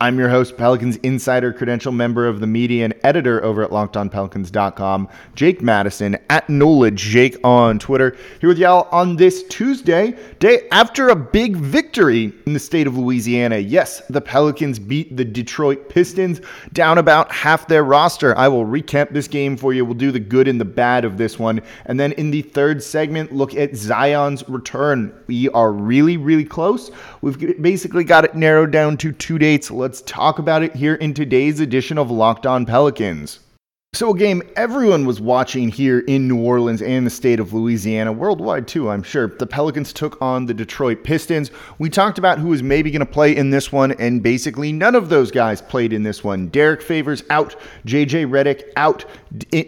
I'm your host, Pelicans Insider Credential member of the media and editor over at LockedOnPelicans.com, Jake Madison at NOLA Jake on Twitter. Here with y'all on this Tuesday, day after a big victory in the state of Louisiana. Yes, the Pelicans beat the Detroit Pistons down about half their roster. I will recap this game for you. We'll do the good and the bad of this one. And then in the third segment, look at Zion's return. We are really, really close. We've basically got it narrowed down to two dates. Let's Let's talk about it here in today's edition of Locked On Pelicans. So, a game everyone was watching here in New Orleans and the state of Louisiana, worldwide too, I'm sure. The Pelicans took on the Detroit Pistons. We talked about who was maybe going to play in this one, and basically none of those guys played in this one. Derrick Favors out, JJ Redick out,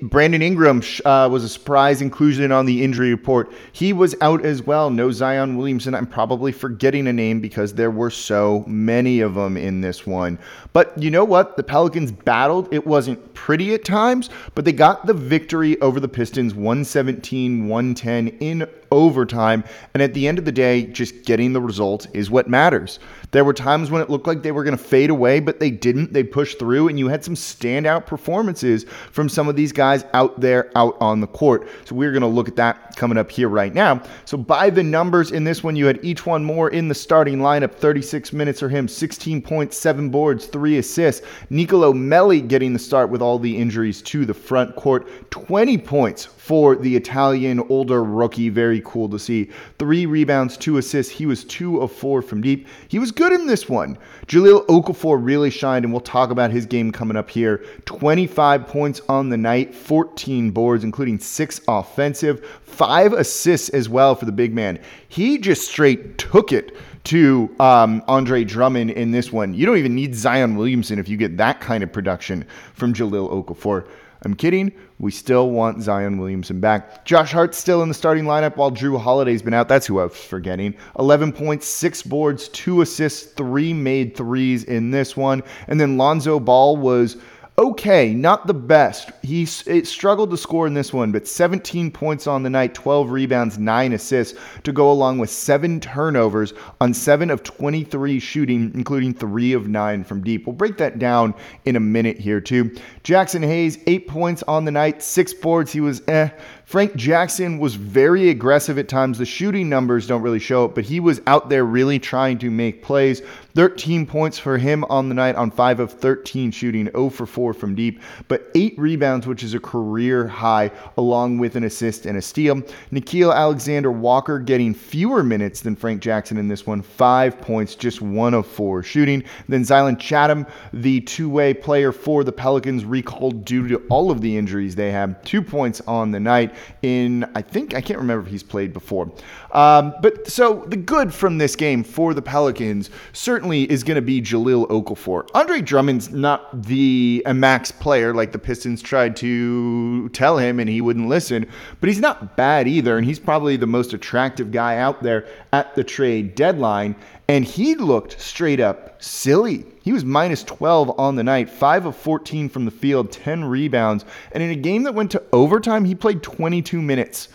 Brandon Ingram uh, was a surprise inclusion on the injury report. He was out as well. No Zion Williamson. I'm probably forgetting a name because there were so many of them in this one. But you know what? The Pelicans battled. It wasn't pretty at times, but they got the victory over the Pistons 117 110 in overtime. And at the end of the day, just getting the result is what matters. There were times when it looked like they were going to fade away, but they didn't. They pushed through, and you had some standout performances from some of these guys out there, out on the court. So we're going to look at that coming up here right now. So by the numbers in this one, you had E'Twaun Moore in the starting lineup, 36 minutes for him, 16 points, seven boards, three assists. Nicolo Melli getting the start with all the injuries to the front court, 20 points for the Italian older rookie. Very cool to see. Three rebounds, two assists. He was two of four from deep. He was good in this one. Jahlil Okafor really shined, and we'll talk about his game coming up here. 25 points on the night, 14 boards, including six offensive, five assists as well for the big man. He just straight took it to um, Andre Drummond in this one. You don't even need Zion Williamson if you get that kind of production from Jahlil Okafor. I'm kidding. We still want Zion Williamson back. Josh Hart's still in the starting lineup while Jrue Holiday's been out. That's who I was forgetting. 11 points, six boards, two assists, three made threes in this one. And then Lonzo Ball was okay, not the best. He struggled to score in this one, but 17 points on the night, 12 rebounds, 9 assists to go along with 7 turnovers on 7 of 23 shooting, including 3 of 9 from deep. We'll break that down in a minute here, too. Jaxson Hayes, 8 points on the night, 6 boards. He was eh. Frank Jackson was very aggressive at times. The shooting numbers don't really show it, but he was out there really trying to make plays. 13 points for him on the night on 5 of 13 shooting, 0 for 4 from deep, but 8 rebounds, which is a career high, along with an assist and a steal. Nickeil Alexander Walker getting fewer minutes than Frank Jackson in this one, 5 points, just 1 of 4 shooting. Then Zylan Cheatham, the two way player for the Pelicans, recalled due to all of the injuries they have, 2 points on the night in, I think, I can't remember if he's played before. Um, but so the good from this game for the Pelicans certainly is going to be Jahlil Okafor. Andre Drummond's not the a max player like the Pistons tried to tell him and he wouldn't listen, but he's not bad either. And he's probably the most attractive guy out there at the trade deadline. And he looked straight up silly. He was minus 12 on the night, 5 of 14 from the field, 10 rebounds. And in a game that went to overtime, he played 22 minutes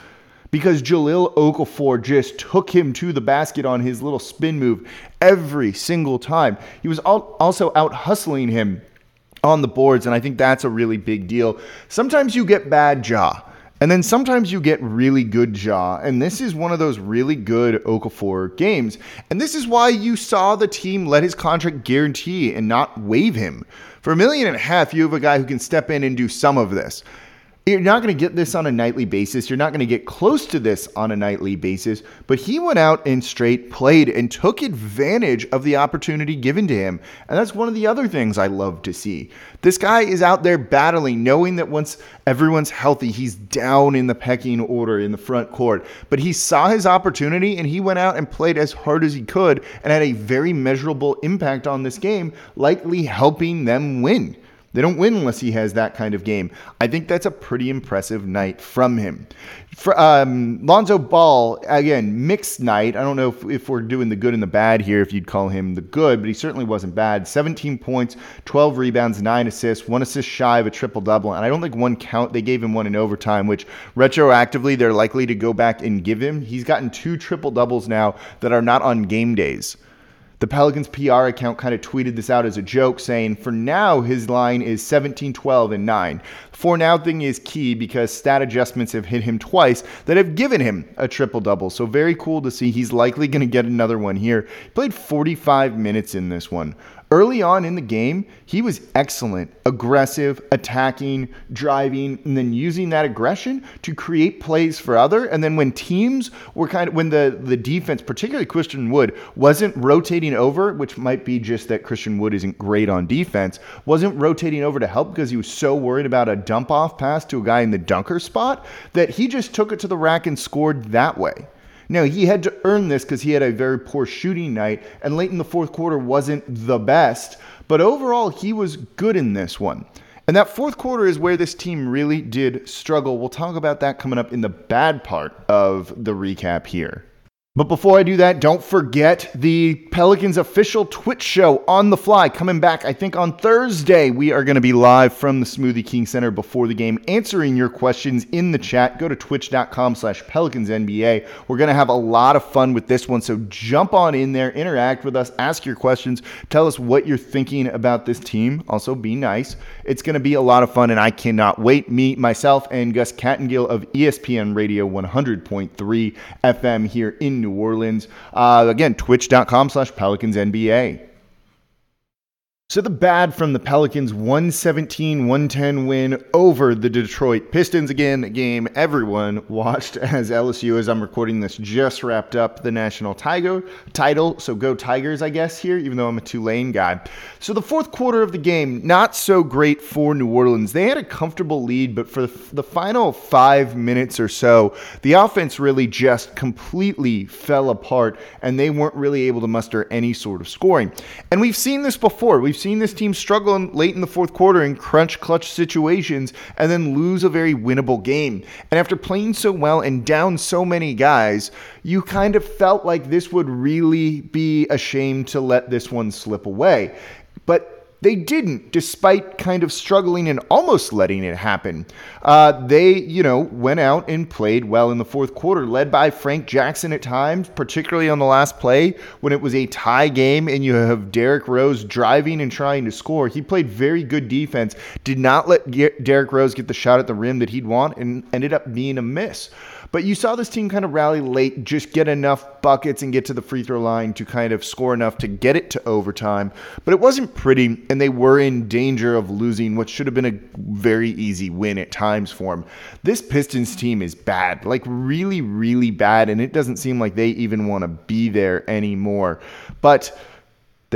because Jahlil Okafor just took him to the basket on his little spin move every single time. He was also out hustling him on the boards, and I think that's a really big deal. Sometimes you get bad Jah. And then sometimes you get really good Jah, and this is one of those really good Okafor games. And this is why you saw the team let his contract guarantee and not waive him. For a million and a half, you have a guy who can step in and do some of this. You're not going to get this on a nightly basis. You're not going to get close to this on a nightly basis. But he went out and straight played and took advantage of the opportunity given to him. And that's one of the other things I love to see. This guy is out there battling, knowing that once everyone's healthy, he's down in the pecking order in the front court. But he saw his opportunity and he went out and played as hard as he could and had a very measurable impact on this game, likely helping them win. They don't win unless he has that kind of game. I think that's a pretty impressive night from him. For, um, Lonzo Ball, again, mixed night. I don't know if, if we're doing the good and the bad here, if you'd call him the good, but he certainly wasn't bad. 17 points, 12 rebounds, 9 assists, one assist shy of a triple double. And I don't think one count, they gave him one in overtime, which retroactively they're likely to go back and give him. He's gotten two triple doubles now that are not on game days. The Pelicans PR account kind of tweeted this out as a joke, saying for now his line is 17, 12, and 9. For now thing is key because stat adjustments have hit him twice that have given him a triple double. So very cool to see. He's likely going to get another one here. He played 45 minutes in this one. Early on in the game, he was excellent, aggressive, attacking, driving, and then using that aggression to create plays for other. And then when teams were kind of when the the defense, particularly Christian Wood, wasn't rotating over, which might be just that Christian Wood isn't great on defense, wasn't rotating over to help because he was so worried about a dump off pass to a guy in the dunker spot that he just took it to the rack and scored that way. Now, he had to earn this because he had a very poor shooting night, and late in the fourth quarter wasn't the best, but overall, he was good in this one. And that fourth quarter is where this team really did struggle. We'll talk about that coming up in the bad part of the recap here. But before I do that, don't forget the Pelicans official Twitch show on the fly coming back. I think on Thursday, we are going to be live from the Smoothie King Center before the game, answering your questions in the chat. Go to twitch.com slash Pelicans NBA. We're going to have a lot of fun with this one. So jump on in there, interact with us, ask your questions, tell us what you're thinking about this team. Also, be nice. It's going to be a lot of fun, and I cannot wait. Me, myself, and Gus Kattengell of ESPN Radio 100.3 FM here in New Orleans. Uh, again, twitch.com slash Pelicans NBA. So the bad from the Pelicans 117 110 win over the Detroit Pistons again, a game everyone watched as LSU as I'm recording this just wrapped up the national tiger title. So go Tigers, I guess here, even though I'm a Tulane guy. So the fourth quarter of the game, not so great for New Orleans. They had a comfortable lead, but for the final 5 minutes or so, the offense really just completely fell apart and they weren't really able to muster any sort of scoring. And we've seen this before. We've seen this team struggle late in the fourth quarter in crunch clutch situations and then lose a very winnable game. And after playing so well and down so many guys, you kind of felt like this would really be a shame to let this one slip away. But they didn't, despite kind of struggling and almost letting it happen. Uh, they, you know, went out and played well in the fourth quarter, led by Frank Jackson at times, particularly on the last play when it was a tie game and you have Derrick Rose driving and trying to score. He played very good defense, did not let Derrick Rose get the shot at the rim that he'd want, and ended up being a miss. But you saw this team kind of rally late, just get enough buckets and get to the free throw line to kind of score enough to get it to overtime. But it wasn't pretty, and they were in danger of losing what should have been a very easy win at times for them. This Pistons team is bad, like really, really bad, and it doesn't seem like they even want to be there anymore. But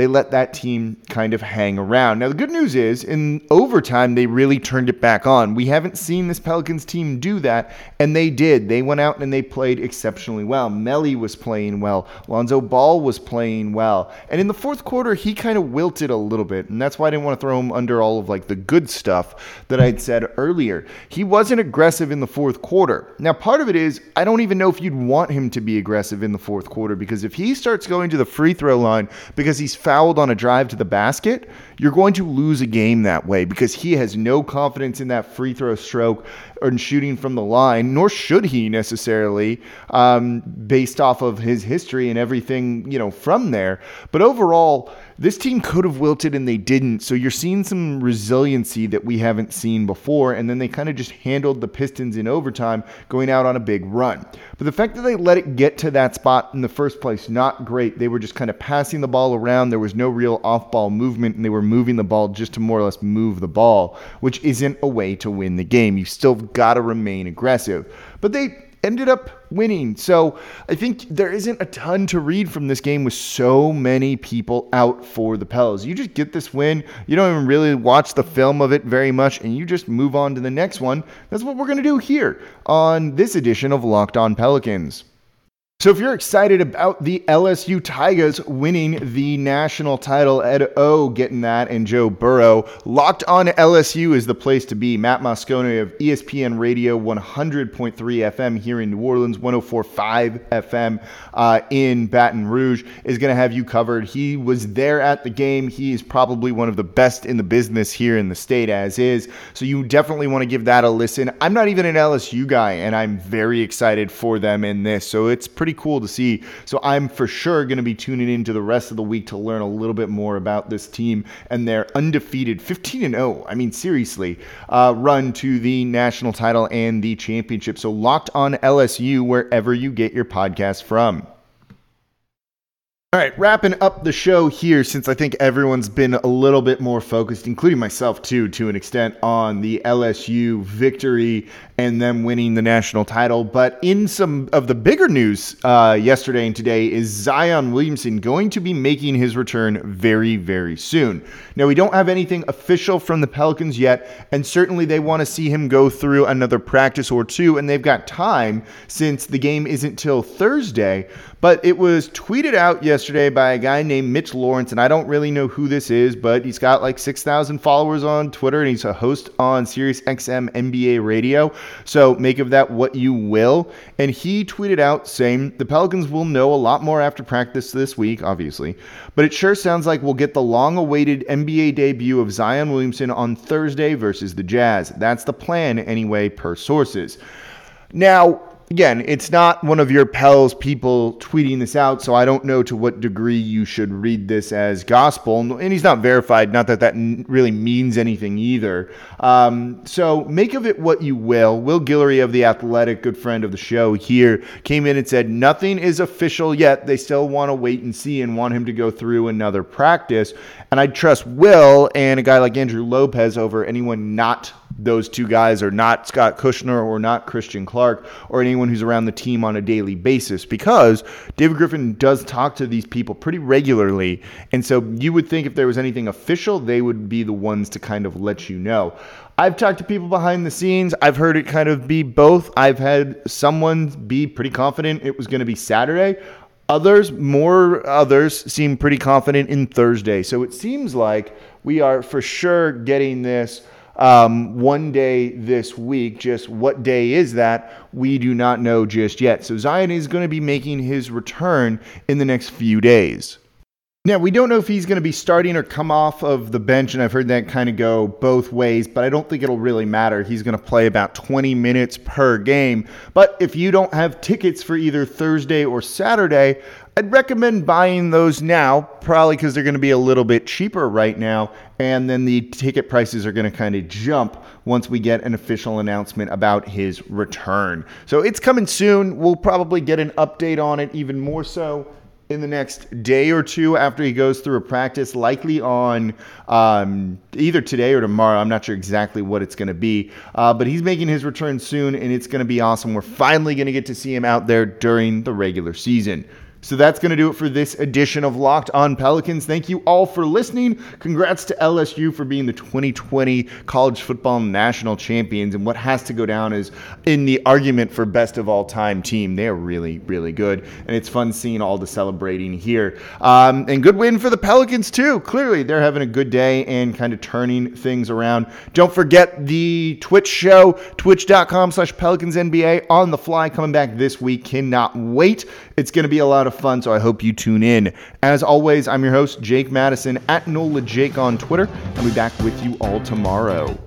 they let that team kind of hang around. Now, the good news is in overtime, they really turned it back on. We haven't seen this Pelicans team do that, and they did. They went out and they played exceptionally well. Melli was playing well. Lonzo Ball was playing well. And in the fourth quarter, he kind of wilted a little bit, and that's why I didn't want to throw him under all of like the good stuff that I'd said earlier. He wasn't aggressive in the fourth quarter. Now, part of it is I don't even know if you'd want him to be aggressive in the fourth quarter because if he starts going to the free throw line because he's fouled on a drive to the basket, you're going to lose a game that way because he has no confidence in that free throw stroke or shooting from the line, nor should he necessarily, um, based off of his history and everything, you know, from there. But overall, this team could have wilted and they didn't. So you're seeing some resiliency that we haven't seen before. And then they kind of just handled the Pistons in overtime, going out on a big run. But the fact that they let it get to that spot in the first place, not great. They were just kind of passing the ball around. There was no real off ball movement, and they were moving the ball just to more or less move the ball, which isn't a way to win the game. You've still got to remain aggressive. But they ended up winning. So I think there isn't a ton to read from this game with so many people out for the Pels. You just get this win. You don't even really watch the film of it very much, and you just move on to the next one. That's what we're going to do here on this edition of Locked On Pelicans. So, if you're excited about the LSU Tigers winning the national title, Ed O getting that, and Joe Burrow, locked on LSU is the place to be. Matt Moscone of ESPN Radio 100.3 FM here in New Orleans, 104.5 FM uh, in Baton Rouge is going to have you covered. He was there at the game. He is probably one of the best in the business here in the state, as is. So, you definitely want to give that a listen. I'm not even an LSU guy, and I'm very excited for them in this. So, it's pretty pretty cool to see. So I'm for sure going to be tuning into the rest of the week to learn a little bit more about this team and their undefeated 15 and 0. I mean, seriously, uh, run to the national title and the championship. So locked on LSU wherever you get your podcast from. All right, wrapping up the show here, since I think everyone's been a little bit more focused, including myself too, to an extent, on the LSU victory and them winning the national title. But in some of the bigger news uh, yesterday and today is Zion Williamson going to be making his return very, very soon. Now, we don't have anything official from the Pelicans yet, and certainly they want to see him go through another practice or two, and they've got time since the game isn't till Thursday. But it was tweeted out yesterday by a guy named Mitch Lawrence, and I don't really know who this is, but he's got like 6,000 followers on Twitter, and he's a host on Sirius XM NBA Radio. So make of that what you will. And he tweeted out saying the Pelicans will know a lot more after practice this week, obviously, but it sure sounds like we'll get the long awaited NBA debut of Zion Williamson on Thursday versus the Jazz. That's the plan, anyway, per sources. Now, again, it's not one of your Pels people tweeting this out, so I don't know to what degree you should read this as gospel. And he's not verified, not that that really means anything either. Um, so make of it what you will. Will Guillory of The Athletic, good friend of the show here, came in and said, Nothing is official yet. They still want to wait and see and want him to go through another practice. And I trust Will and a guy like Andrew Lopez over anyone not those two guys are not Scott Kushner or not Christian Clark or anyone who's around the team on a daily basis because David Griffin does talk to these people pretty regularly. And so you would think if there was anything official, they would be the ones to kind of let you know. I've talked to people behind the scenes. I've heard it kind of be both. I've had someone be pretty confident it was going to be Saturday. Others, more others, seem pretty confident in Thursday. So it seems like we are for sure getting this um, one day this week. Just what day is that? We do not know just yet. So Zion is going to be making his return in the next few days. Now, we don't know if he's going to be starting or come off of the bench, and I've heard that kind of go both ways, but I don't think it'll really matter. He's going to play about 20 minutes per game. But if you don't have tickets for either Thursday or Saturday, I'd recommend buying those now, probably because they're going to be a little bit cheaper right now, and then the ticket prices are going to kind of jump once we get an official announcement about his return. So it's coming soon. We'll probably get an update on it even more so in the next day or two after he goes through a practice, likely on um, either today or tomorrow. I'm not sure exactly what it's going to be, uh, but he's making his return soon, and it's going to be awesome. We're finally going to get to see him out there during the regular season. So that's going to do it for this edition of Locked on Pelicans. Thank you all for listening. Congrats to LSU for being the 2020 college football national champions and what has to go down is in the argument for best of all time team. They're really, really good. And it's fun seeing all the celebrating here. Um, and good win for the Pelicans, too. Clearly, they're having a good day and kind of turning things around. Don't forget the Twitch show, twitch.com slash Pelicans NBA on the fly coming back this week. Cannot wait. It's going to be a lot of fun, so I hope you tune in. As always, I'm your host, Jake Madison, at NOLA Jake on Twitter. I'll be back with you all tomorrow.